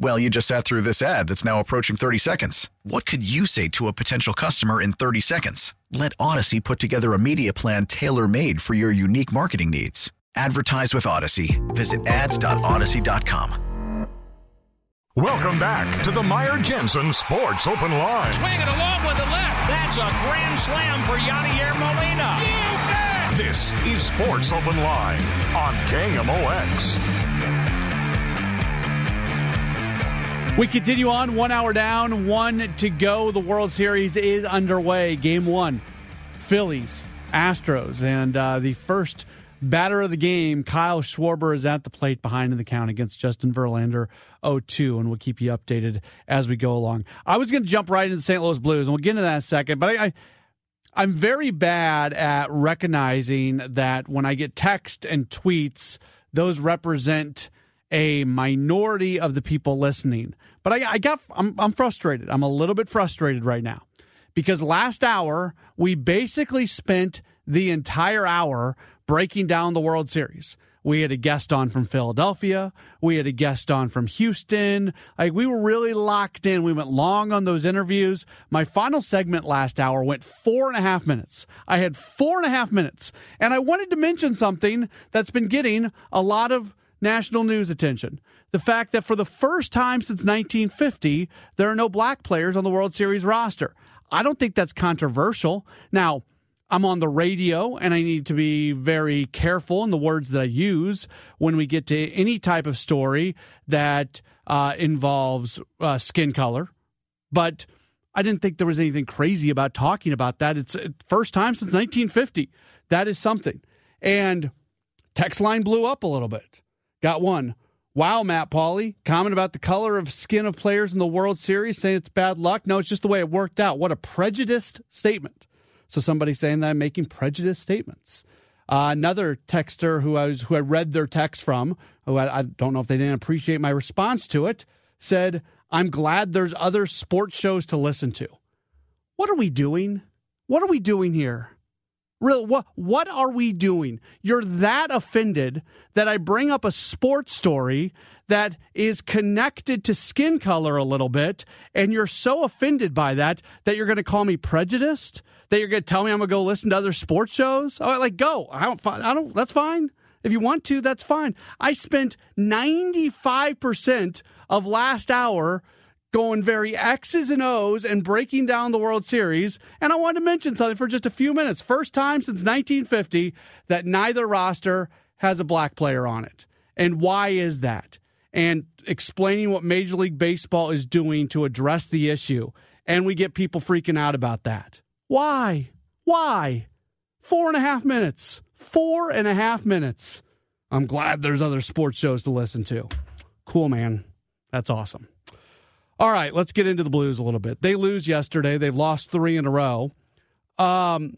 Well, you just sat through this ad that's now approaching 30 seconds. What could you say to a potential customer in 30 seconds? Let Odyssey put together a media plan tailor made for your unique marketing needs. Advertise with Odyssey. Visit ads.odyssey.com. Welcome back to the Meyer Jensen Sports Open Line. Swing it along with the left. That's a grand slam for Yadier Molina. You bet. This is Sports Open Line on KMOX. We continue on, one hour down, one to go. The World Series is underway. Game one, Phillies, Astros, and uh, the first batter of the game, Kyle Schwarber, is at the plate behind in the count against Justin Verlander 0-2, and we'll keep you updated as we go along. I was going to jump right into the St. Louis Blues, and we'll get into that in a second, but I, I I'm very bad at recognizing that when I get text and tweets, those represent a minority of the people listening. But I, I got I'm, I'm frustrated. I'm a little bit frustrated right now because last hour we basically spent the entire hour breaking down the World Series. We had a guest on from Philadelphia. We had a guest on from Houston. Like we were really locked in. We went long on those interviews. My final segment last hour went four and a half minutes. I had four and a half minutes. And I wanted to mention something that's been getting a lot of national news attention. The fact that for the first time since 1950, there are no black players on the World Series roster. I don't think that's controversial. Now, I'm on the radio and I need to be very careful in the words that I use when we get to any type of story that uh, involves uh, skin color. But I didn't think there was anything crazy about talking about that. It's uh, first time since 1950. That is something. And text line blew up a little bit. Got one. Wow, Matt Pauley, comment about the color of skin of players in the World Series, saying it's bad luck. No, it's just the way it worked out. What a prejudiced statement. So somebody saying that I'm making prejudiced statements. Uh, another texter who I was who I read their text from, who I, I don't know if they didn't appreciate my response to it, said, "I'm glad there's other sports shows to listen to." What are we doing? What are we doing here? Real what what are we doing? You're that offended that I bring up a sports story that is connected to skin color a little bit and you're so offended by that that you're going to call me prejudiced? That you're going to tell me I'm going to go listen to other sports shows? Oh, like go. I don't I don't that's fine. If you want to, that's fine. I spent 95% of last hour going very X's and O's and breaking down the World Series. And I wanted to mention something for just a few minutes. First time since 1950 that neither roster has a black player on it. And why is that? And explaining what Major League Baseball is doing to address the issue. And we get people freaking out about that. Why? Why? Four and a half minutes. Four and a half minutes. I'm glad there's other sports shows to listen to. Cool, man. That's awesome. All right, let's get into the Blues a little bit. They lose yesterday. They've lost three in a row. Um,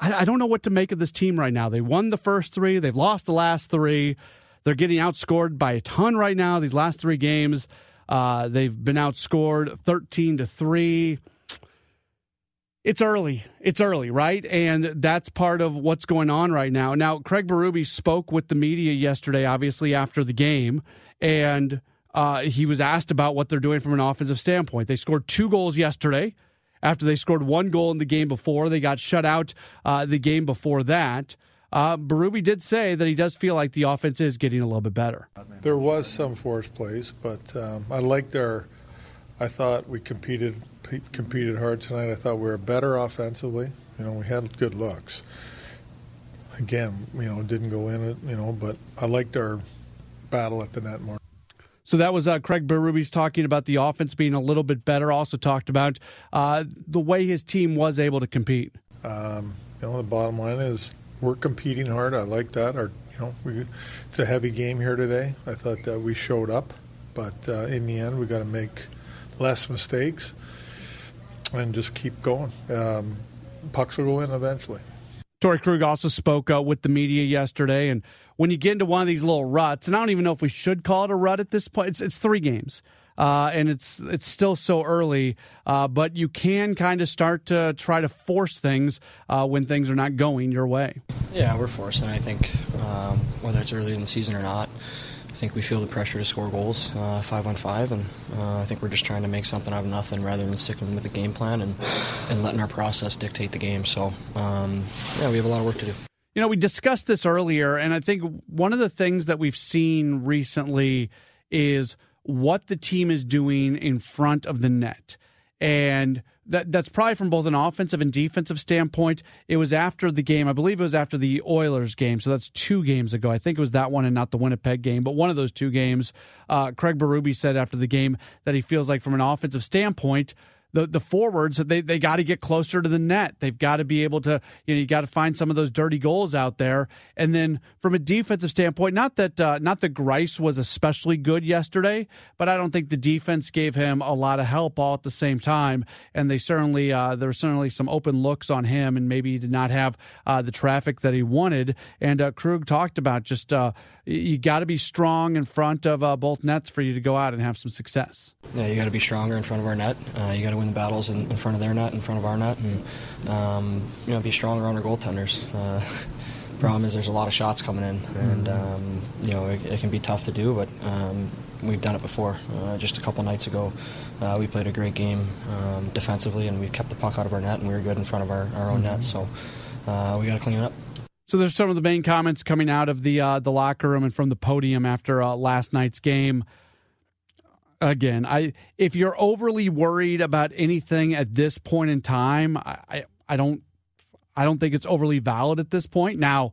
I, I, don't know what to make of this team right now. They won the first three. They've lost the last three. They're getting outscored by a ton right now. These last three games, uh, they've been outscored thirteen to three. It's early. It's early, right? And that's part of what's going on right now. Now, Craig Berube spoke with the media yesterday, obviously after the game, and uh, he was asked about what they're doing from an offensive standpoint. They scored two goals yesterday after they scored one goal in the game before. They got shut out uh, the game before that. Uh, did say that he does feel like the offense is getting a little bit better. There was some forced plays, but um, I liked our. I thought we competed competed hard tonight. I thought we were better offensively. You know, we had good looks. Again, you know, didn't go in it. You know, but I liked our battle at the net more. So that was uh, Craig Berube's talking about the offense being a little bit better. Also talked about uh, the way his team was able to compete. Um, you know, the bottom line is we're competing hard. I like that. Our, you know, we, it's a heavy game here today. I thought that we showed up, but uh, in the end, we got to make less mistakes and just keep going. Um, pucks will go in eventually. Torey Krug also spoke uh, with the media yesterday, and when you get into one of these little ruts, and I don't even know if we should call it a rut at this point. It's it's three games. Uh, and it's it's still so early, uh, but you can kind of start to try to force things uh, when things are not going your way. Yeah, we're forcing. I think um, whether it's early in the season or not, I think we feel the pressure to score goals uh, five on five, and uh, I think we're just trying to make something out of nothing rather than sticking with the game plan and, and letting our process dictate the game. So, um, yeah, we have a lot of work to do. You know, we discussed this earlier, and I think one of the things that we've seen recently is what the team is doing in front of the net. And that that's probably from both an offensive and defensive standpoint. It was after the game, I believe it was after the Oilers game, so that's two games ago. I think it was that one and not the Winnipeg game, but one of those two games. Uh, Craig Berube said after the game that he feels like from an offensive standpoint the the forwards they they got to get closer to the net. They've got to be able to you know you got to find some of those dirty goals out there. And then from a defensive standpoint, not that uh, not that Greiss was especially good yesterday, but I don't think the defense gave him a lot of help all at the same time. And they certainly uh, there were certainly some open looks on him, and maybe he did not have uh, the traffic that he wanted. And uh, Krug talked about just uh, you got to be strong in front of uh, both nets for you to go out and have some success. Yeah, you got to be stronger in front of our net. you got to win the battles in, in, front of their net, in front of our net, and um, you know be stronger on our goaltenders. Uh, problem is there's a lot of shots coming in, and um, you know it, it, can be tough to do, but um, we've done it before. Uh, just a couple nights ago, uh, we played a great game um, defensively, and we kept the puck out of our net, and we were good in front of our, our own mm-hmm. net. So uh, we got to clean it up. So there's some of the main comments coming out of the uh, the locker room and from the podium after uh, last night's game again, I if you're overly worried about anything at this point in time, I, I, I don't I don't think it's overly valid at this point. Now,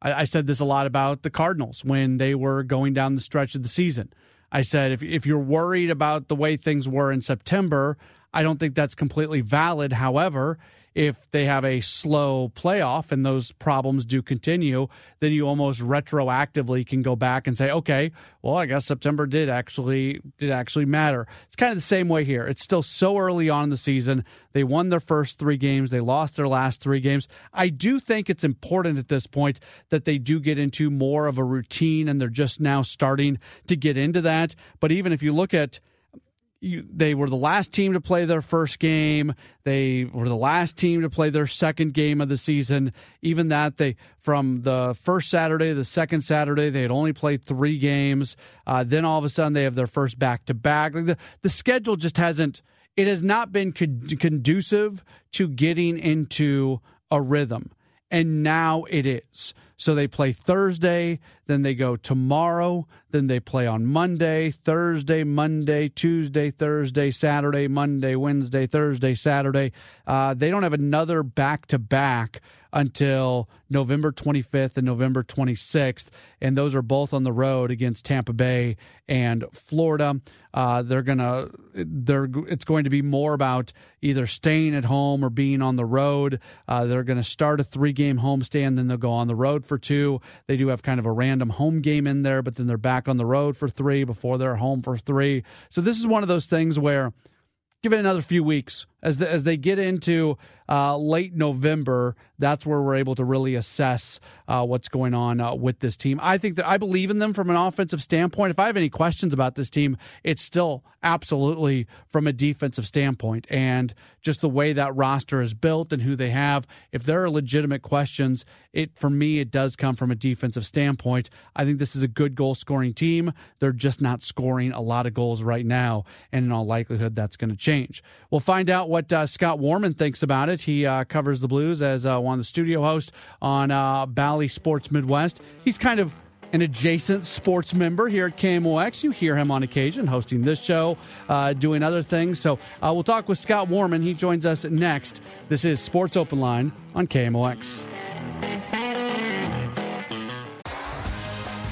I, I, said this a lot about the Cardinals when they were going down the stretch of the season. I said if if you're worried about the way things were in September, I don't think that's completely valid. However, if they have a slow playoff and those problems do continue, then you almost retroactively can go back and say, okay, well, I guess September did actually did actually matter. It's kind of the same way here. It's still so early on in the season. They won their first three games. They lost their last three games. I do think it's important at this point that they do get into more of a routine, and they're just now starting to get into that. But even if you look at you, they were the last team to play their first game. They were the last team to play their second game of the season. Even that, they from the first Saturday, the second Saturday, they had only played three games. Uh, then all of a sudden, they have their first back to back. The the schedule just hasn't. It has not been conducive to getting into a rhythm, and now it is. So they play Thursday, then they go tomorrow, then they play on Monday, Thursday, Monday, Tuesday, Thursday, Saturday, Monday, Wednesday, Thursday, Saturday. Uh, they don't have another back to back until November 25th and November 26th, and those are both on the road against Tampa Bay and Florida. Uh, they're gonna, they're it's going to be more about either staying at home or being on the road. Uh, they're going to start a three game homestand, then they'll go on the road for two. They do have kind of a random home game in there, but then they're back on the road for three before they're home for three. So this is one of those things where give it another few weeks as the, as they get into uh, late November. That's where we're able to really assess uh, what's going on uh, with this team. I think that I believe in them from an offensive standpoint. If I have any questions about this team, it's still absolutely from a defensive standpoint and just the way that roster is built and who they have. If there are legitimate questions, it for me it does come from a defensive standpoint. I think this is a good goal scoring team. They're just not scoring a lot of goals right now, and in all likelihood, that's going to change. We'll find out what uh, Scott Warmann thinks about it. He uh, covers the Blues as uh, one of the studio hosts on uh, Bally Sports Midwest. He's kind of an adjacent sports member here at KMOX. You hear him on occasion hosting this show, uh, doing other things. So uh, we'll talk with Scott Warmann. He joins us next. This is Sports Open Line on KMOX.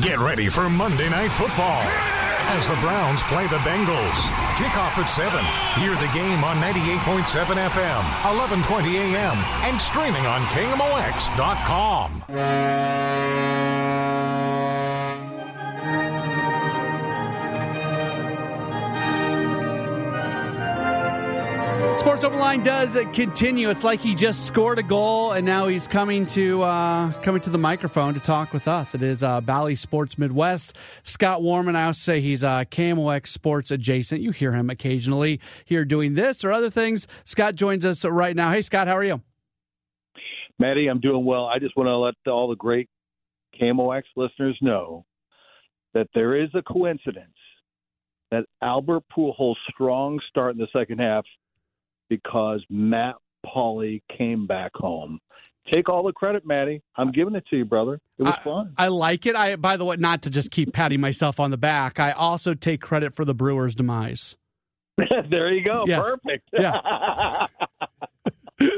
Get ready for Monday Night Football as the Browns play the Bengals. Kickoff at 7. Hear the game on 98.7 FM, 1120 AM, and streaming on KMOX.com. Sports Open Line does continue. It's like he just scored a goal, and now he's coming to uh, coming to the microphone to talk with us. It is uh, Bally Sports Midwest. Scott Warmann. I also say he's uh, KMOX Sports adjacent. You hear him occasionally here doing this or other things. Scott joins us right now. Hey, Scott, how are you? Maddie, I'm doing well. I just want to let all the great KMOX listeners know that there is a coincidence that Albert Pujols' strong start in the second half because Matt Pauley came back home. Take all the credit, Maddie. I'm giving it to you, brother. It was I, fun. I like it. I by the way, not to just keep patting myself on the back, I also take credit for the Brewers' demise. there you go. Yes. Perfect. Yeah.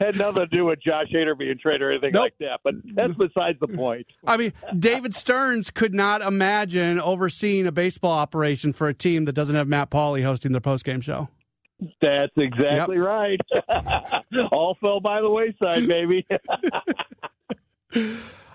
Had nothing to do with Josh Hader being traded or anything Nope. like that, but that's besides the point. I mean, David Stearns could not imagine overseeing a baseball operation for a team that doesn't have Matt Pauley hosting their postgame show. That's exactly right. All fell by the wayside, baby.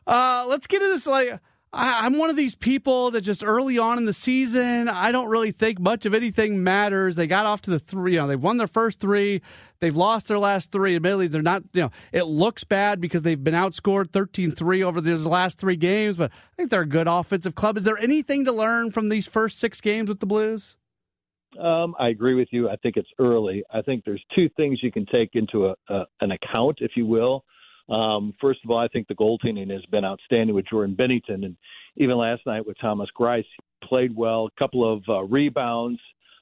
Uh, let's get into this. Like, I, I'm one of these people that just early on in the season, I don't really think much of anything matters. They got off to the three, you know, they've won their first three, they've lost their last three. Admittedly, they're not, you know, it looks bad because they've been outscored 13 3 over the last three games, but I think they're a good offensive club. Is there anything to learn from these first six games with the Blues? Um, I agree with you. I think it's early. I think there's two things you can take into a, a, an account, if you will. Um, first of all, I think the goaltending has been outstanding with Jordan Binnington, and even last night with Thomas Greiss, he played well. A couple of uh, rebounds,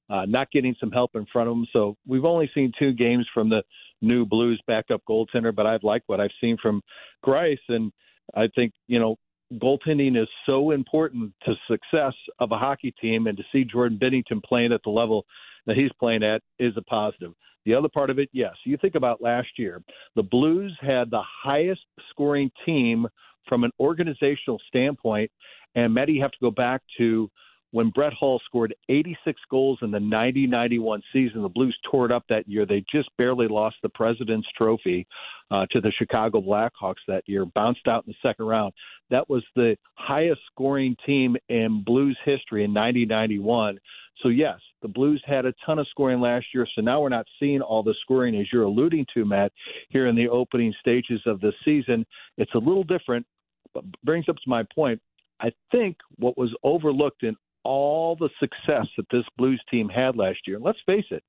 uh, not getting some help in front of him. So we've only seen two games from the new Blues backup goaltender, but I've liked what I've seen from Greiss, and I think you know goaltending is so important to success of a hockey team, and to see Jordan Binnington playing at the level that he's playing at is a positive. The other part of it, yes, you think about last year, the Blues had the highest scoring team from an organizational standpoint, and Matt, have to go back to when Brett Hull scored 86 goals in the 90 91 season. The Blues tore it up that year. They just barely lost the President's Trophy uh, to the Chicago Blackhawks that year, bounced out in the second round. That was the highest scoring team in Blues history in 90 91. So, yes, the Blues had a ton of scoring last year. So now we're not seeing all the scoring as you're alluding to, Matt, here in the opening stages of the season. It's a little different, but brings up to my point. I think what was overlooked in all the success that this Blues team had last year, and let's face it,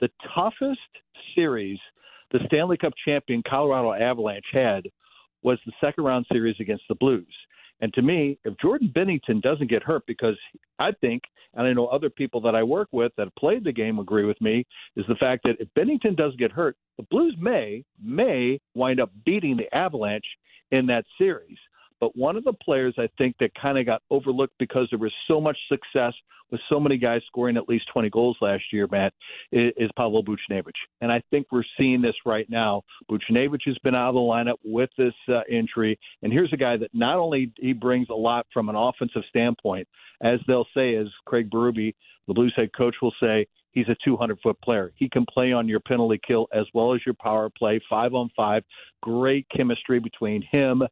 the toughest series the Stanley Cup champion Colorado Avalanche had was the second round series against the Blues. And to me, if Jordan Binnington doesn't get hurt, because I think, and I know other people that I work with that have played the game agree with me, is the fact that if Binnington doesn't get hurt, the Blues may may wind up beating the Avalanche in that series. But one of the players I think that kind of got overlooked because there was so much success with so many guys scoring at least 20 goals last year, Matt, is, is Pavel Buchnevich. And I think we're seeing this right now. Buchnevich has been out of the lineup with this uh, injury. And here's a guy that not only he brings a lot from an offensive standpoint, as they'll say, as Craig Berube, the Blues head coach, will say, he's a 200 foot player. He can play on your penalty kill as well as your power play, five on five. Great chemistry between him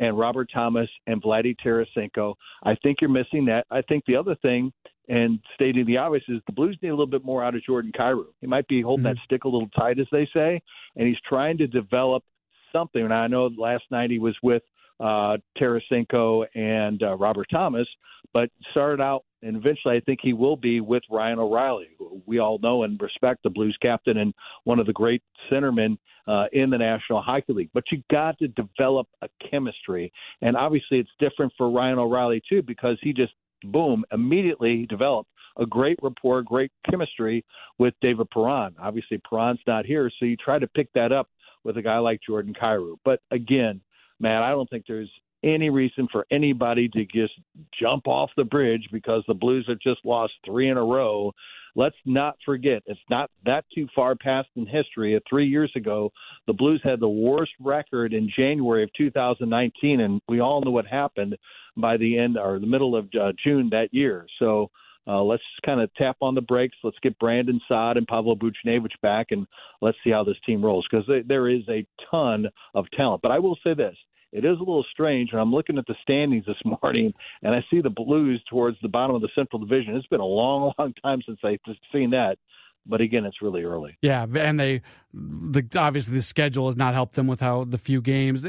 and Robert Thomas and Vladdy Tarasenko. I think you're missing that. I think the other thing, and stating the obvious, is the Blues need a little bit more out of Jordan Kyrou. He might be holding mm-hmm. that stick a little tight, as they say, and he's trying to develop something. And I know last night he was with uh, Tarasenko and uh, Robert Thomas, but started out and eventually I think he will be with Ryan O'Reilly, who we all know and respect, the Blues captain and one of the great centermen uh, in the National Hockey League. But you got to develop a chemistry, and obviously it's different for Ryan O'Reilly too because he just boom immediately developed a great rapport, great chemistry with David Perron. Obviously Perron's not here, so you try to pick that up with a guy like Jordan Kyrou. But again, man, I don't think there's any reason for anybody to just jump off the bridge because the Blues have just lost three in a row. Let's not forget, it's not that too far past in history. Three years ago, the Blues had the worst record in January of 2019, and we all know what happened by the end or the middle of uh, June that year. So uh, let's kind of tap on the brakes. Let's get Brandon Saad and Pavel Buchnevich back, and let's see how this team rolls because there is a ton of talent. But I will say this: it is a little strange. And I'm looking at the standings this morning, and I see the Blues towards the bottom of the Central Division. It's been a long, long time since I've seen that. But again, it's really early. Yeah, and they, the, obviously, the schedule has not helped them with how the few games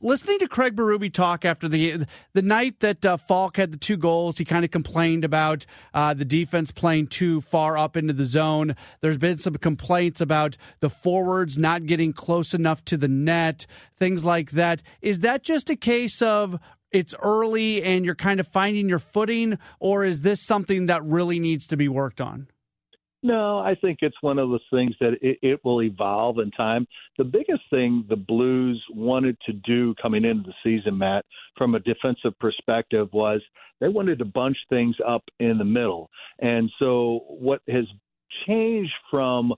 listening to Craig Berube talk after the the night that uh, Faulk had the two goals, he kind of complained about uh, the defense playing too far up into the zone. There's been some complaints about the forwards not getting close enough to the net, things like that. Is that just a case of it's early and you're kind of finding your footing, or is this something that really needs to be worked on? No, I think it's one of those things that it, it will evolve in time. The biggest thing the Blues wanted to do coming into the season, Matt, from a defensive perspective, was they wanted to bunch things up in the middle. And so what has changed from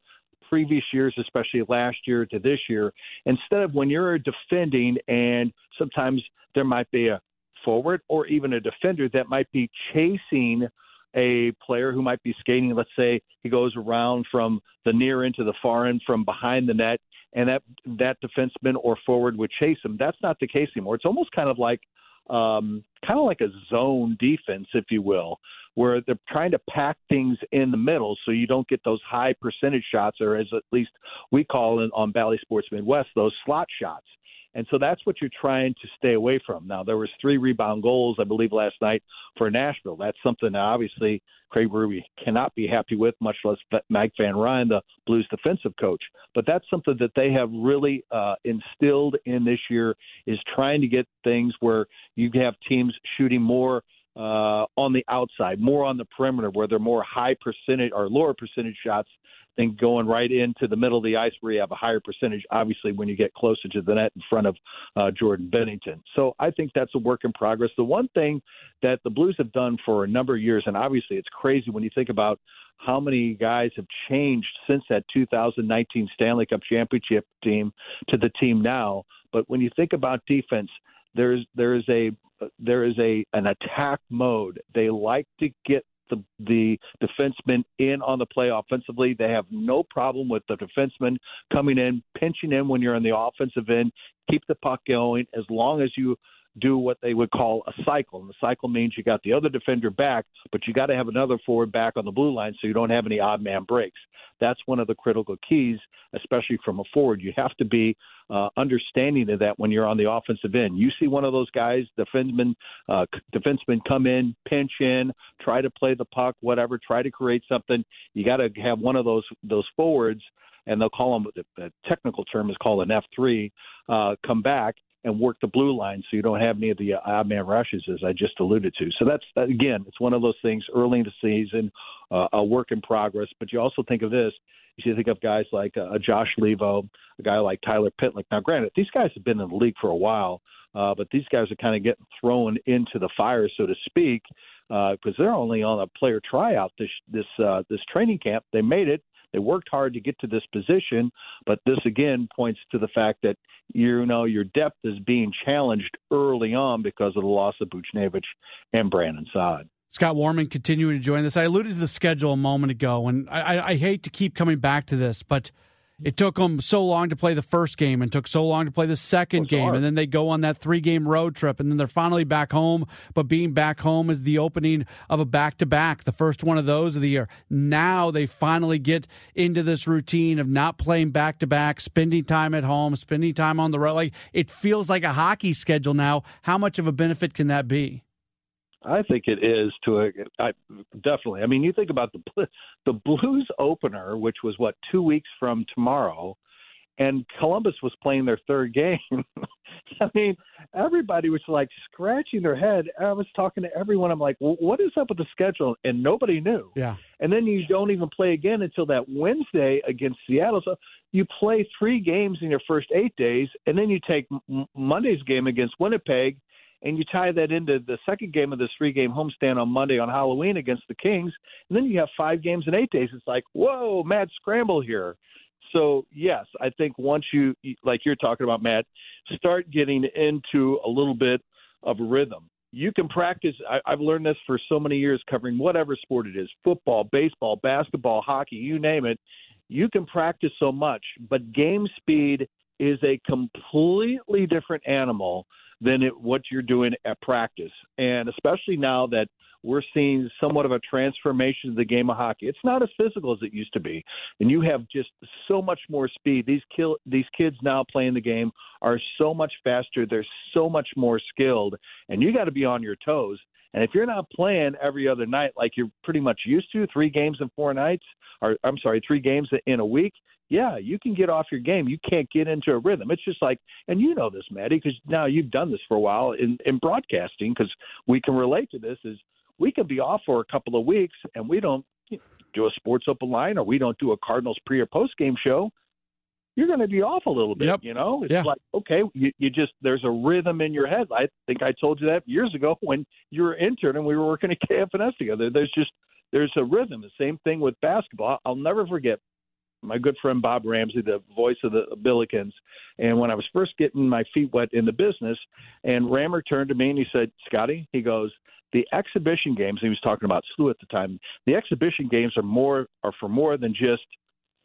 previous years, especially last year to this year, instead of when you're defending and sometimes there might be a forward or even a defender that might be chasing – a player who might be skating, let's say he goes around from the near end to the far end from behind the net, and that that defenseman or forward would chase him. That's not the case anymore. It's almost kind of like um, kind of like a zone defense, if you will, where they're trying to pack things in the middle so you don't get those high percentage shots, or as at least we call it on Bally Sports Midwest, those slot shots. And so that's what you're trying to stay away from. Now there was three rebound goals, I believe, last night for Nashville. That's something that obviously Craig Berube cannot be happy with, much less Mike Van Ryn, the Blues defensive coach. But that's something that they have really uh, instilled in this year is trying to get things where you have teams shooting more uh, on the outside, more on the perimeter, where they're more high percentage or lower percentage shots than going right into the middle of the ice where you have a higher percentage, obviously, when you get closer to the net in front of uh, Jordan Binnington. So I think that's a work in progress. The one thing that the Blues have done for a number of years, and obviously it's crazy when you think about how many guys have changed since that 2019 Stanley Cup championship team to the team now. But when you think about defense, there's there is a there is a an attack mode. They like to get the the defensemen in on the play offensively. They have no problem with the defenseman coming in, pinching in when you're on the offensive end, keep the puck going as long as you do what they would call a cycle. And the cycle means you got the other defender back, but you got to have another forward back on the blue line so you don't have any odd man breaks. That's one of the critical keys, especially from a forward. You have to be uh, understanding of that when you're on the offensive end. You see one of those guys, defensemen, uh, defensemen come in, pinch in, try to play the puck, whatever, try to create something. You got to have one of those those forwards and they'll call them the technical term is called an F3, uh, come back and work the blue line so you don't have any of the odd man rushes as I just alluded to. So that's again, it's one of those things early in the season, uh, a work in progress. But you also think of this. You see, think of guys like uh, Josh Leivo, a guy like Tyler Pitlick. Now, granted, these guys have been in the league for a while, uh, but these guys are kind of getting thrown into the fire, so to speak, because uh, they're only on a player tryout this this uh, this training camp. They made it. They worked hard to get to this position, but this again points to the fact that you know your depth is being challenged early on because of the loss of Buchnevich and Brandon Saad. Scott Warmann continuing to join us. I alluded to the schedule a moment ago, and I, I, I hate to keep coming back to this, but it took them so long to play the first game and took so long to play the second game and then they go on that three game road trip and then they're finally back home but being back home is the opening of a back to back the first one of those of the year. Now they finally get into this routine of not playing back to back spending time at home spending time on the road. Like it feels like a hockey schedule now. How much of a benefit can that be I think it is to a I, definitely. I mean, you think about the the Blues opener, which was what two weeks from tomorrow, and Columbus was playing their third game. I mean, everybody was like scratching their head. I was talking to everyone. I'm like, well, what is up with the schedule? And nobody knew. Yeah. And then you don't even play again until that Wednesday against Seattle. So you play three games in your first eight days, and then you take Monday's game against Winnipeg and you tie that into the second game of this three game homestand on Monday on Halloween against the Kings, and then you have five games in eight days. It's like, whoa, mad scramble here. So, yes, I think once you, like you're talking about, Matt, start getting into a little bit of rhythm. You can practice. I, I've learned this for so many years covering whatever sport it is football, baseball, basketball, hockey, you name it. You can practice so much, but game speed is a completely different animal than it, what you're doing at practice. And especially now that we're seeing somewhat of a transformation of the game of hockey. It's not as physical as it used to be, and you have just so much more speed. These kill these kids now playing the game are so much faster. They're so much more skilled, and you got to be on your toes. And if you're not playing every other night like you're pretty much used to, three games in four nights, or I'm sorry, three games in a week, yeah, you can get off your game. You can't get into a rhythm. It's just like, and you know this, Maddie, because now you've done this for a while in, in broadcasting, because we can relate to this. Is we can be off for a couple of weeks and we don't do a sports open line or we don't do a Cardinals pre or post game show. You're going to be off a little bit, yep. you know. It's yeah. like okay, you, you just there's a rhythm in your head. I think I told you that years ago when you were intern and we were working at KFNS together. There's just there's a rhythm. The same thing with basketball. I'll never forget my good friend Bob Ramsey, the voice of the Billikens. And when I was first getting my feet wet in the business, and Rammer turned to me and he said, Scotty, he goes, the exhibition games, he was talking about SLU at the time, the exhibition games are more are for more than just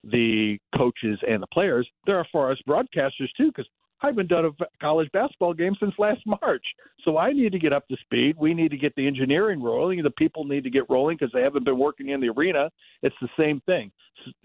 the coaches and the players. They're for us broadcasters too, because I haven't done a college basketball game since last March. So I need to get up to speed. We need to get the engineering rolling. The people need to get rolling because they haven't been working in the arena. It's the same thing.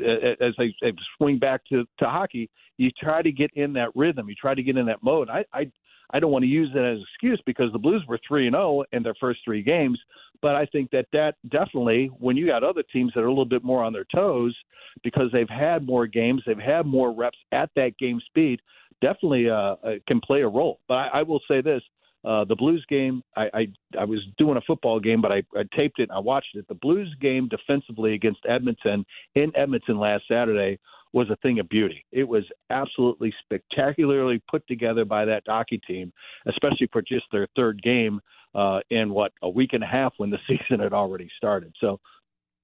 As I, I swing back to, to hockey, you try to get in that rhythm. You try to get in that mode. I, I I don't want to use that as an excuse because the Blues were three and zero oh in their first three games, but I think that that definitely, when you got other teams that are a little bit more on their toes because they've had more games, they've had more reps at that game speed, definitely uh, uh, can play a role. But I, I will say this: uh, the Blues game, I, I I was doing a football game, but I, I taped it and I watched it. The Blues game defensively against Edmonton in Edmonton last Saturday was a thing of beauty. It was absolutely spectacularly put together by that hockey team, especially for just their third game uh, in what a week and a half when the season had already started. So,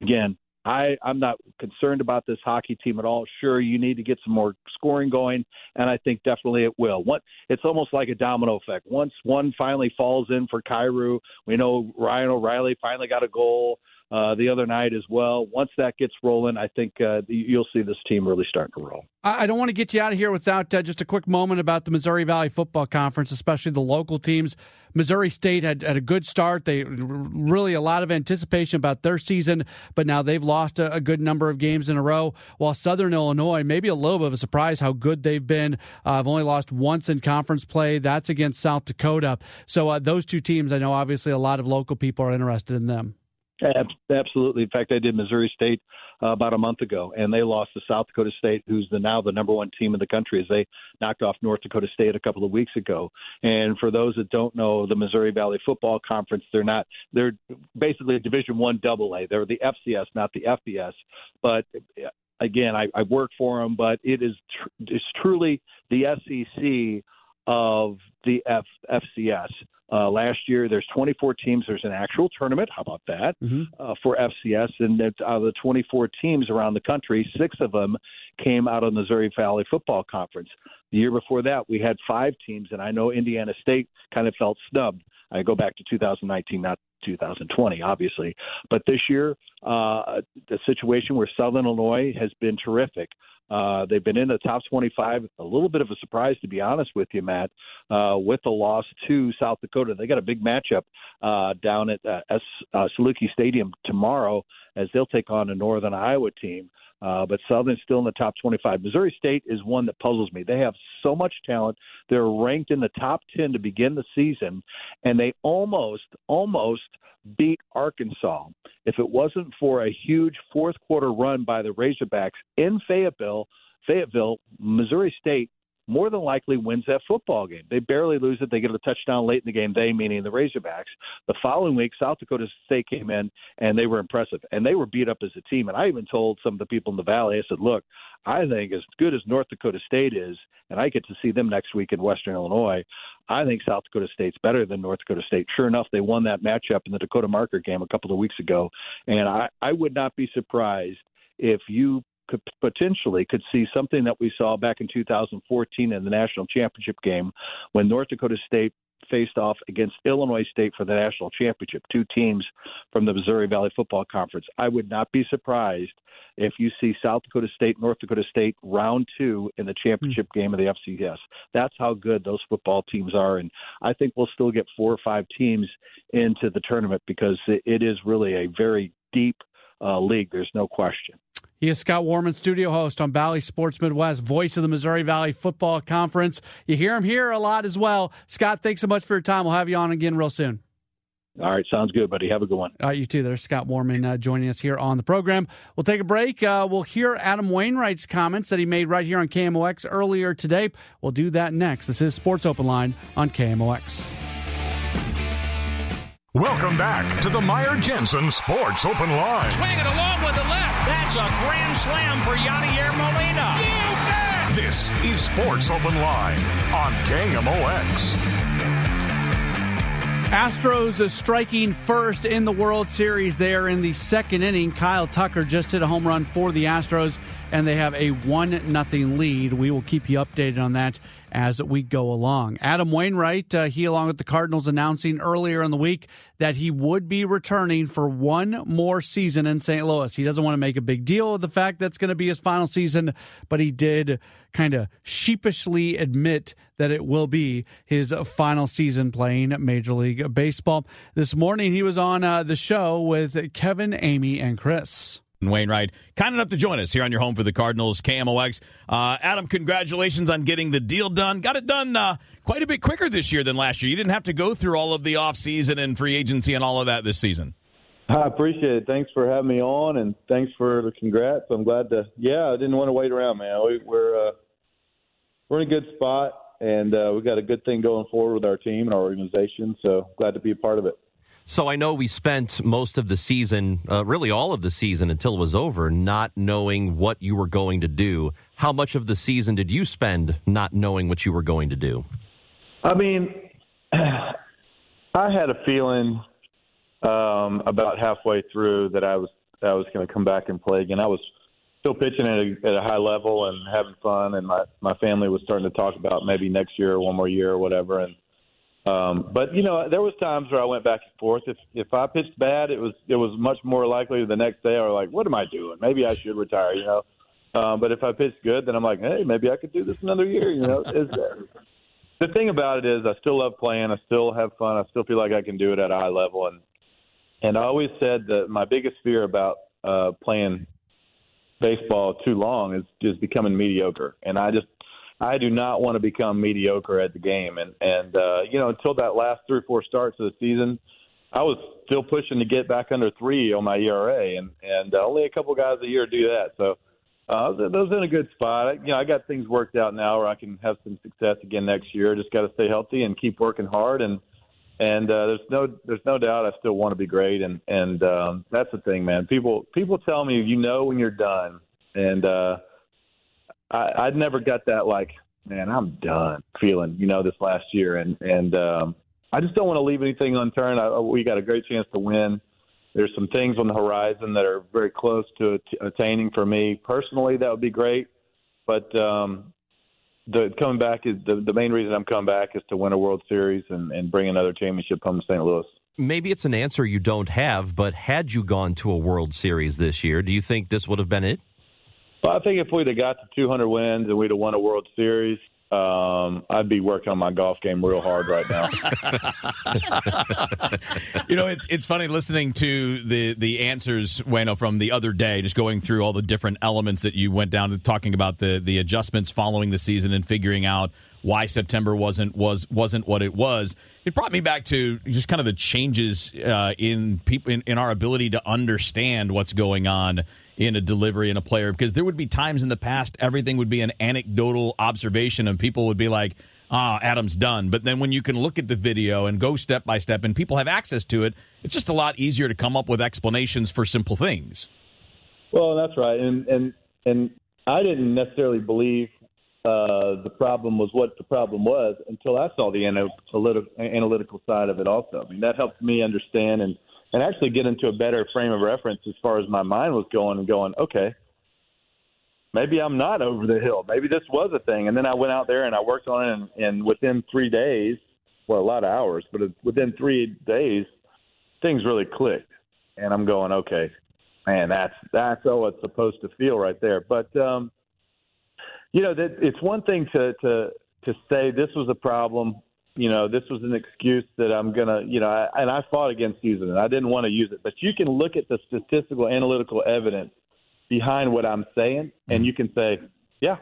again, I, I'm not concerned about this hockey team at all. Sure, you need to get some more scoring going, and I think definitely it will. What it's almost like a domino effect. Once one finally falls in for Kyrou, we know Ryan O'Reilly finally got a goal uh, the other night as well. Once that gets rolling, I think uh, you'll see this team really start to roll. I don't want to get you out of here without uh, just a quick moment about the Missouri Valley Football Conference, especially the local teams. Missouri State had, had a good start. They really a lot of anticipation about their season, but now they've lost a, a, good number of games in a row. While Southern Illinois, maybe a little bit of a surprise how good they've been. Uh, I've only lost once in conference play. That's against South Dakota. So uh, those two teams, I know obviously a lot of local people are interested in them. Absolutely. In fact, I did Missouri State uh, about a month ago, and they lost to South Dakota State, who's the now the number one team in the country, as they knocked off North Dakota State a couple of weeks ago. And for those that don't know, the Missouri Valley Football Conference, they're not they're basically Division One Double A. They're the FCS, not the FBS. But again, I, I work for them, but it is tr- it's truly the SEC of the F- FCS. Uh, last year, there's 24 teams. There's an actual tournament. How about that mm-hmm. uh, for FCS? And out of the 24 teams around the country, six of them came out of the Missouri Valley Football Conference. The year before that, we had five teams, and I know Indiana State kind of felt snubbed. I go back to 2019, not 2020, obviously. But this year, uh, the situation where Southern Illinois has been terrific. Uh, they've been in the top 25. A little bit of a surprise, to be honest with you, Matt, uh, with the loss to South Dakota. They got a big matchup uh, down at uh, S- uh, Saluki Stadium tomorrow as they'll take on a Northern Iowa team. Uh, but Southern's still in the top 25. Missouri State is one that puzzles me. They have so much talent. They're ranked in the top 10 to begin the season, and they almost, almost beat Arkansas. If it wasn't for a huge fourth quarter run by the Razorbacks in Fayetteville, Fayetteville, Missouri State more than likely wins that football game. They barely lose it. They get a touchdown late in the game, they meaning the Razorbacks. The following week, South Dakota State came in and they were impressive. And they were beat up as a team. And I even told some of the people in the Valley, I said, look, I think as good as North Dakota State is, and I get to see them next week in Western Illinois, I think South Dakota State's better than North Dakota State. Sure enough, they won that matchup in the Dakota Marker game a couple of weeks ago. And I, I would not be surprised if you could potentially could see something that we saw back in 2014 in the national championship game when North Dakota State faced off against Illinois State for the national championship, two teams from the Missouri Valley Football Conference. I would not be surprised if you see South Dakota State, North Dakota State round two in the championship mm. game of the FCS. That's how good those football teams are, and I think we'll still get four or five teams into the tournament because it is really a very deep uh, league. There's no question. He is Scott Warmann, studio host on Bally Sports Midwest, voice of the Missouri Valley Football Conference. You hear him here a lot as well. Scott, thanks so much for your time. We'll have you on again real soon. All right, sounds good, buddy. Have a good one. All right, you too. There's Scott Warmann uh, joining us here on the program. We'll take a break. Uh, we'll hear Adam Wainwright's comments that he made right here on KMOX earlier today. We'll do that next. This is Sports Open Line on KMOX. Welcome back to the Meyer Jensen Sports Open Line. Swinging along with the left. That's a grand slam for Yadier Molina. You bet! This is Sports Open Line on KMOX. Astros is striking first in the World Series there in the second inning. Kyle Tucker just hit a home run for the Astros, and they have a 1 nothing lead. We will keep you updated on that as we go along. Adam Wainwright, uh, he along with the Cardinals announcing earlier in the week that he would be returning for one more season in St. Louis. He doesn't want to make a big deal of the fact that's going to be his final season, but he did kind of sheepishly admit that it will be his final season playing Major League Baseball. This morning he was on uh, the show with Kevin, Amy, and Chris. Wainwright, kind enough to join us here on your home for the Cardinals, KMOX. Uh, Adam, congratulations on getting the deal done. Got it done uh, quite a bit quicker this year than last year. You didn't have to go through all of the offseason and free agency and all of that this season. I appreciate it. Thanks for having me on, and thanks for the congrats. I'm glad to. Yeah, I didn't want to wait around, man. We, are uh, we're in a good spot, and uh, we got a good thing going forward with our team and our organization. So glad to be a part of it. So I know we spent most of the season, uh, really all of the season until it was over, not knowing what you were going to do. How much of the season did you spend not knowing what you were going to do? I mean, I had a feeling um, about halfway through that I was I was going to come back and play again. I was still pitching at a, at a high level and having fun, and my my family was starting to talk about maybe next year or one more year or whatever, and um, but you know, there was times where I went back and forth. If if I pitched bad, it was it was much more likely the next day I was like, what am I doing? Maybe I should retire. You know. Um, but if I pitched good, then I'm like, hey, maybe I could do this another year. You know. Is the thing about it is, I still love playing. I still have fun. I still feel like I can do it at a high level. And and I always said that my biggest fear about uh, playing baseball too long is just becoming mediocre. And I just I do not want to become mediocre at the game. And and uh, you know, until that last three or four starts of the season, I was still pushing to get back under three on my ERA, and and uh, only a couple guys a year do that. So uh, those in a good spot. I, you know, I got things worked out now where I can have some success again next year. Just got to stay healthy and keep working hard. And and uh, there's no there's no doubt I still want to be great. And and um, that's the thing, man. People people tell me you know when you're done, and uh, I, I'd never got that like, man, I'm done feeling, you know, this last year, and and um, I just don't want to leave anything unturned. I, we got a great chance to win. There's some things on the horizon that are very close to attaining for me personally. That would be great, but um, the coming back is the the main reason I'm coming back is to win a World Series and and bring another championship home to St. Louis. maybe it's an answer you don't have, but had you gone to a World Series this year, do you think this would have been it? Well, I think if we'd have got to 200 wins and we'd have won a World Series, um, I'd be working on my golf game real hard right now. you know, it's it's funny listening to the the answers, Waino, from the other day, just going through all the different elements that you went down to talking about the the adjustments following the season and figuring out why September wasn't was wasn't what it was. It brought me back to just kind of the changes uh, in people in, in our ability to understand what's going on in a delivery in a player because there would be times in the past everything would be an anecdotal observation and people would be like ah adam's done. But then when you can look at the video and go step by step and people have access to it it's just a lot easier to come up with explanations for simple things. Well that's right. And and and i didn't necessarily believe uh, the problem was what the problem was until i saw the analytical, analytical side of it also. I mean that helped me understand and and actually get into a better frame of reference as far as my mind was going and going, okay, maybe I'm not over the hill. Maybe this was a thing. And then I went out there and I worked on it, and, and within three days, well, a lot of hours, but within three days, things really clicked. And I'm going, okay, man, that's that's how it's supposed to feel right there. But um, you know, that it's one thing to to to say this was a problem you know, this was an excuse that I'm gonna, you know, I, and I fought against using it. I didn't want to use it, but you can look at the statistical, analytical evidence behind what I'm saying, and you can say, yeah,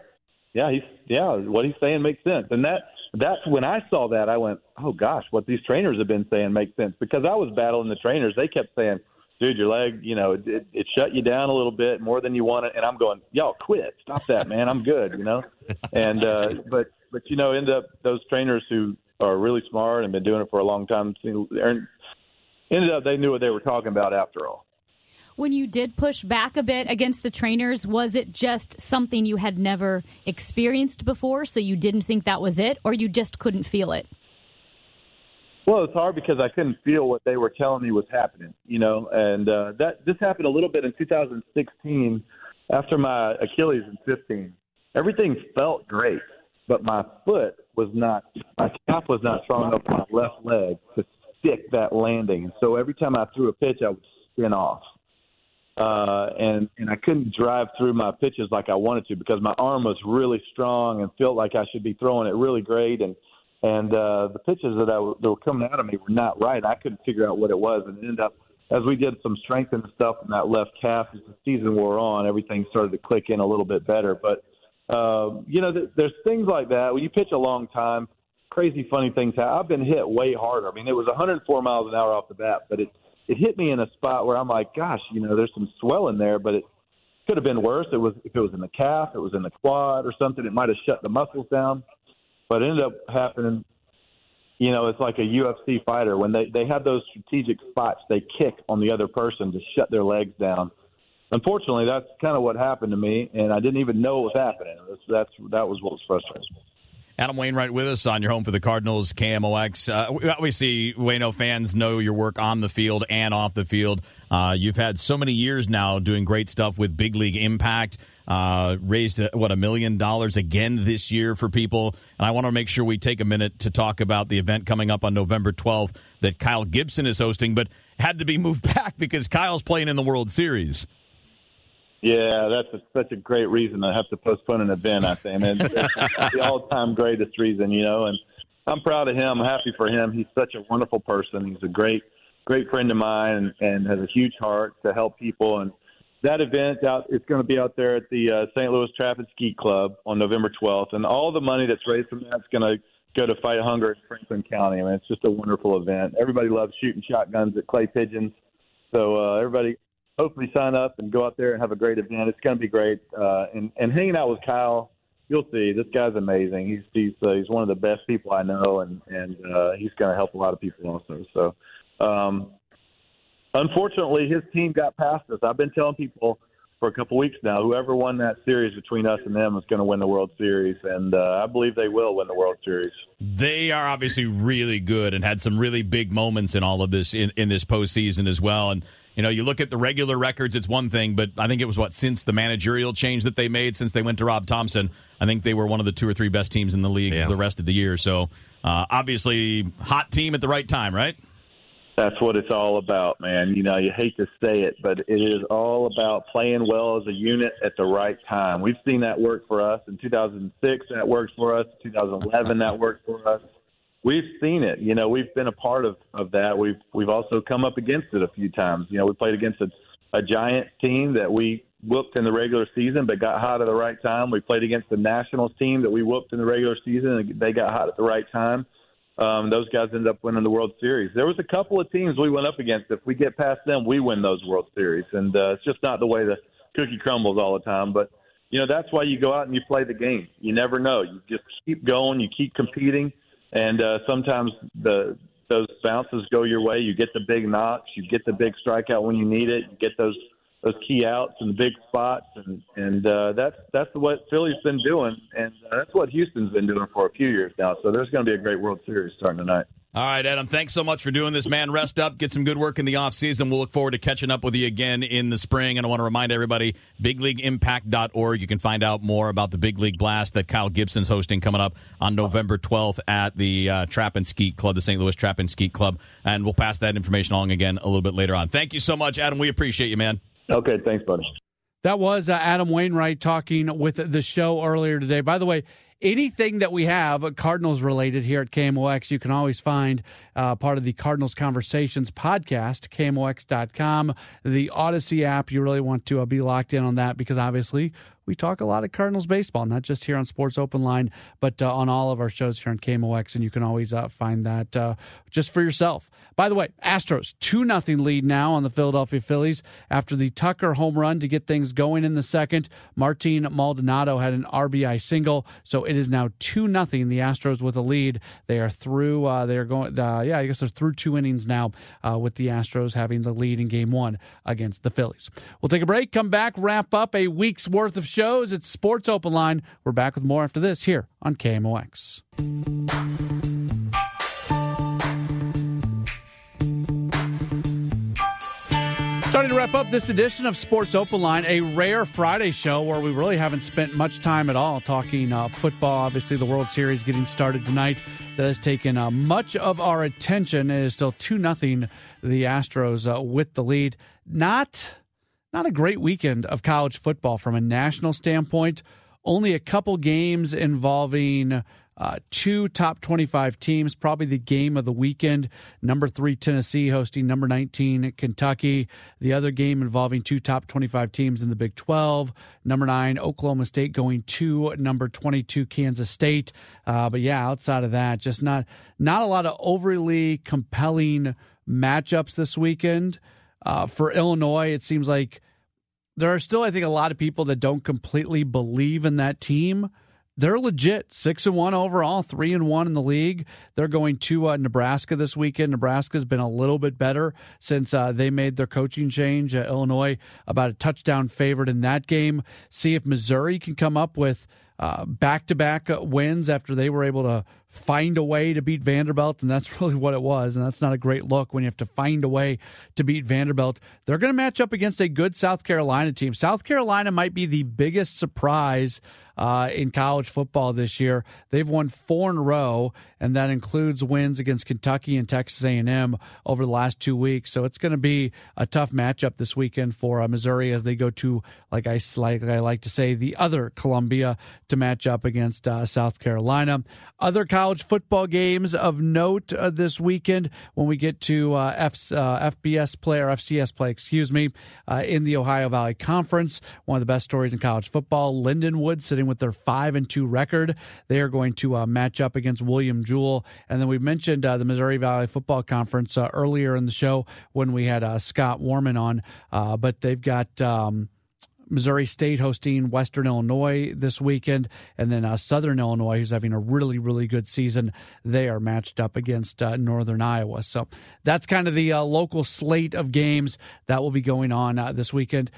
yeah, he's, yeah, what he's saying makes sense. And that, that's when I saw that, I went, oh gosh, what these trainers have been saying makes sense because I was battling the trainers. They kept saying, dude, your leg, you know, it, it shut you down a little bit more than you wanted. And I'm going, y'all quit, stop that, man. I'm good, you know. And uh, but but you know, end up those trainers who are really smart and been doing it for a long time. Ended up they knew what they were talking about after all. When you did push back a bit against the trainers, was it just something you had never experienced before, so you didn't think that was it, or you just couldn't feel it? Well, it's hard because I couldn't feel what they were telling me was happening, you know, and uh, that this happened a little bit in 2016 after my Achilles in 15. Everything felt great, but my foot was not, my calf was not strong enough my left leg to stick that landing. And so every time I threw a pitch, I would spin off. Uh, and and I couldn't drive through my pitches like I wanted to because my arm was really strong and felt like I should be throwing it really great and and uh, the pitches that I w- that were coming out of me were not right. I couldn't figure out what it was, and it ended up as we did some strengthening stuff in that left calf as the season wore on, everything started to click in a little bit better. But um, you know, th- there's things like that. When you pitch a long time, crazy funny things happen. I've been hit way harder. I mean, it was 104 miles an hour off the bat, but it it hit me in a spot where I'm like, gosh, you know, there's some swelling there, but it could have been worse. It was if it was in the calf, it was in the quad or something. It might have shut the muscles down, but it ended up happening. You know, it's like a UFC fighter when they they have those strategic spots they kick on the other person to shut their legs down unfortunately, that's kind of what happened to me, and I didn't even know it was happening. That's, that's that was what was frustrating. Adam Wainwright with us on your home for the Cardinals, KMOX. Uh, obviously, Waino fans know your work on the field and off the field. Uh, you've had so many years now doing great stuff with Big League Impact. Uh, raised uh, what a million dollars again this year for people, and I want to make sure we take a minute to talk about the event coming up on November 12th that Kyle Gibson is hosting, but had to be moved back because Kyle's playing in the World Series. Yeah, that's a, such a great reason to have to postpone an event. I think, and the all-time greatest reason, you know. And I'm proud of him. I'm happy for him. He's such a wonderful person. He's a great, great friend of mine, and, and has a huge heart to help people. And that event out, it's going to be out there at the uh, St. Louis Trap and Skeet Club on November 12th, and all the money that's raised from that's going to go to fight hunger in Franklin County. I mean, it's just a wonderful event. Everybody loves shooting shotguns at clay pigeons. So uh, everybody, hopefully sign up and go out there and have a great event. It's going to be great. Uh, and and hanging out with Kyle, you'll see. This guy's amazing. He's he's uh, he's one of the best people I know, and and uh, he's going to help a lot of people also. So, um, unfortunately, his team got past us. I've been telling people for a couple weeks now. Whoever won that series between us and them is going to win the World Series, and uh, I believe they will win the World Series. They are obviously really good and had some really big moments in all of this in, in this postseason as well. And you know, you look at the regular records, it's one thing, but I think it was what since the managerial change that they made since they went to Rob Thomson. I think they were one of the two or three best teams in the league yeah. the rest of the year. So uh, obviously, hot team at the right time, right? That's what it's all about, man. You know, you hate to say it, but it is all about playing well as a unit at the right time. We've seen that work for us in 2006. That worked for us. 2011. That worked for us. We've seen it. You know, we've been a part of of that. We've we've also come up against it a few times. You know, we played against a, a giant team that we whooped in the regular season, but got hot at the right time. We played against the Nationals team that we whooped in the regular season, and they got hot at the right time um, those guys ended up winning the World Series. There was a couple of teams we went up against. If we get past them, we win those World Series, and uh, it's just not the way the cookie crumbles all the time. But you know that's why you go out and you play the game. You never know. You just keep going. You keep competing, and uh, sometimes the those bounces go your way. You get the big knocks. You get the big strikeout when you need it. You get those those key outs and the big spots, and and uh, that's that's what Philly's been doing, and uh, that's what Houston's been doing for a few years now. So there's going to be a great World Series starting tonight. All right, Adam, thanks so much for doing this, man. Rest up, get some good work in the offseason. We'll look forward to catching up with you again in the spring. And I want to remind everybody, bigleagueimpact.org. You can find out more about the Big League Blast that Kyle Gibson's hosting coming up on November 12th at the uh, Trap and Skeet Club, the St. Louis Trap and Skeet Club. And we'll pass that information along again a little bit later on. Thank you so much, Adam. We appreciate you, man. Okay, thanks, buddy. That was uh, Adam Wainwright talking with the show earlier today. By the way, anything that we have Cardinals related here at KMOX, you can always find uh, part of the Cardinals Conversations podcast, KMOX.com, the Audacy app. You really want to uh, be locked in on that because obviously we talk a lot of Cardinals baseball, not just here on Sports Open Line, but uh, on all of our shows here on KMOX, and you can always uh, find that uh, just for yourself. By the way, Astros two nothing lead now on the Philadelphia Phillies after the Tucker home run to get things going in the second. Martin Maldonado had an RBI single, so it is now two nothing. The Astros with a lead. They are through. Uh, they are going. Uh, yeah, I guess they're through two innings now uh, with the Astros having the lead in Game One against the Phillies. We'll take a break. Come back. Wrap up a week's worth of shows. It's Sports Open Line. We're back with more after this here on KMOX. Starting to wrap up this edition of Sports Open Line, a rare Friday show where we really haven't spent much time at all talking uh, football. Obviously, the World Series getting started tonight. That has taken uh, much of our attention. It is still 2 nothing the Astros uh, with the lead. Not not a great weekend of college football from a national standpoint. Only a couple games involving uh, two top 25 teams, probably the game of the weekend. Number three, Tennessee hosting number 19, Kentucky. The other game involving two top 25 teams in the Big 12. Number nine, Oklahoma State going to number 22, Kansas State. Uh, but yeah, outside of that, just not not a lot of overly compelling matchups this weekend. Uh, for Illinois, it seems like there are still, I think, a lot of people that don't completely believe in that team. They're legit, six and one overall, three and one in the league. They're going to uh, Nebraska this weekend. Nebraska's been a little bit better since uh, they made their coaching change. Illinois about a touchdown favorite in that game. See if Missouri can come up with back to back wins after they were able to find a way to beat Vanderbilt, and that's really what it was. And that's not a great look when you have to find a way to beat Vanderbilt. They're going to match up against a good South Carolina team. South Carolina might be the biggest surprise uh, in college football this year. They've won four in a row, and that includes wins against Kentucky and Texas A&M over the last two weeks. So it's going to be a tough matchup this weekend for uh, Missouri as they go to, like I like I like to say, the other Columbia to match up against uh, South Carolina. Other college football games of note uh, this weekend when we get to uh, F, uh, FBS play or FCS play, excuse me, in the Ohio Valley Conference. One of the best stories in college football. Lindenwood sitting with their five and two record. They are going to uh, match up against William Jewell, and then we mentioned uh, the Missouri Valley Football Conference earlier in the show when we had Scott Warmann on, but they've got. Um, Missouri State hosting Western Illinois this weekend, and then uh, Southern Illinois, who's having a really, really good season. They are matched up against uh, Northern Iowa. So that's kind of the uh, local slate of games that will be going on uh, this weekend.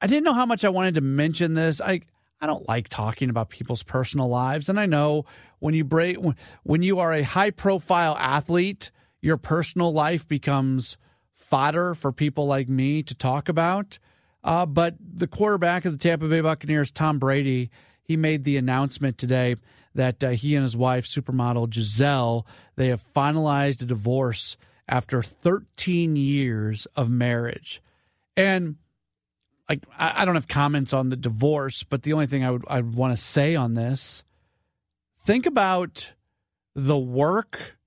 I didn't know how much I wanted to mention this. I I don't like talking about people's personal lives, and I know when you break when you are a high profile athlete, your personal life becomes fodder for people like me to talk about. Uh, but the quarterback of the Tampa Bay Buccaneers, Tom Brady, he made the announcement today that uh, he and his wife, supermodel Gisele, they have finalized a divorce after 13 years of marriage. And like I, don't have comments on the divorce, but the only thing I would I want to say on this, think about the work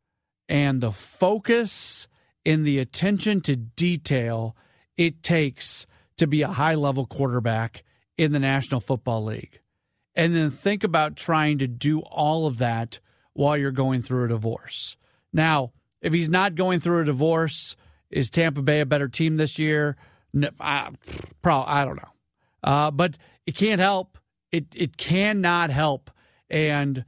and the focus and the attention to detail it takes to be a high level quarterback in the National Football League. And then think about trying to do all of that while you're going through a divorce. Now, if he's not going through a divorce, is Tampa Bay a better team this year? No, I, probably, I don't know. Uh, but it can't help. It it cannot help. And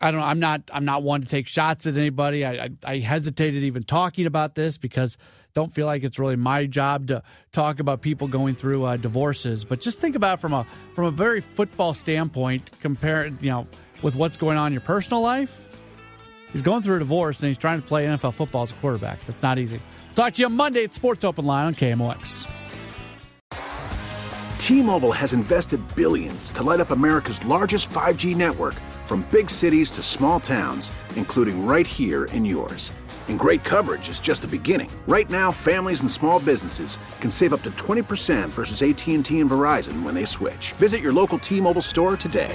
I don't know. I'm not. I'm not one to take shots at anybody. I, I, I hesitated even talking about this because don't feel like it's really my job to talk about people going through uh, divorces. But just think about from a from a very football standpoint, compare you know with what's going on in your personal life. He's going through a divorce and he's trying to play NFL football as a quarterback. That's not easy. Talk to you Monday at Sports Open Line on KMOX. T-Mobile has invested billions to light up America's largest 5G network from big cities to small towns, including right here in yours. And great coverage is just the beginning. Right now, families and small businesses can save up to 20% versus AT&T and Verizon when they switch. Visit your local T-Mobile store today.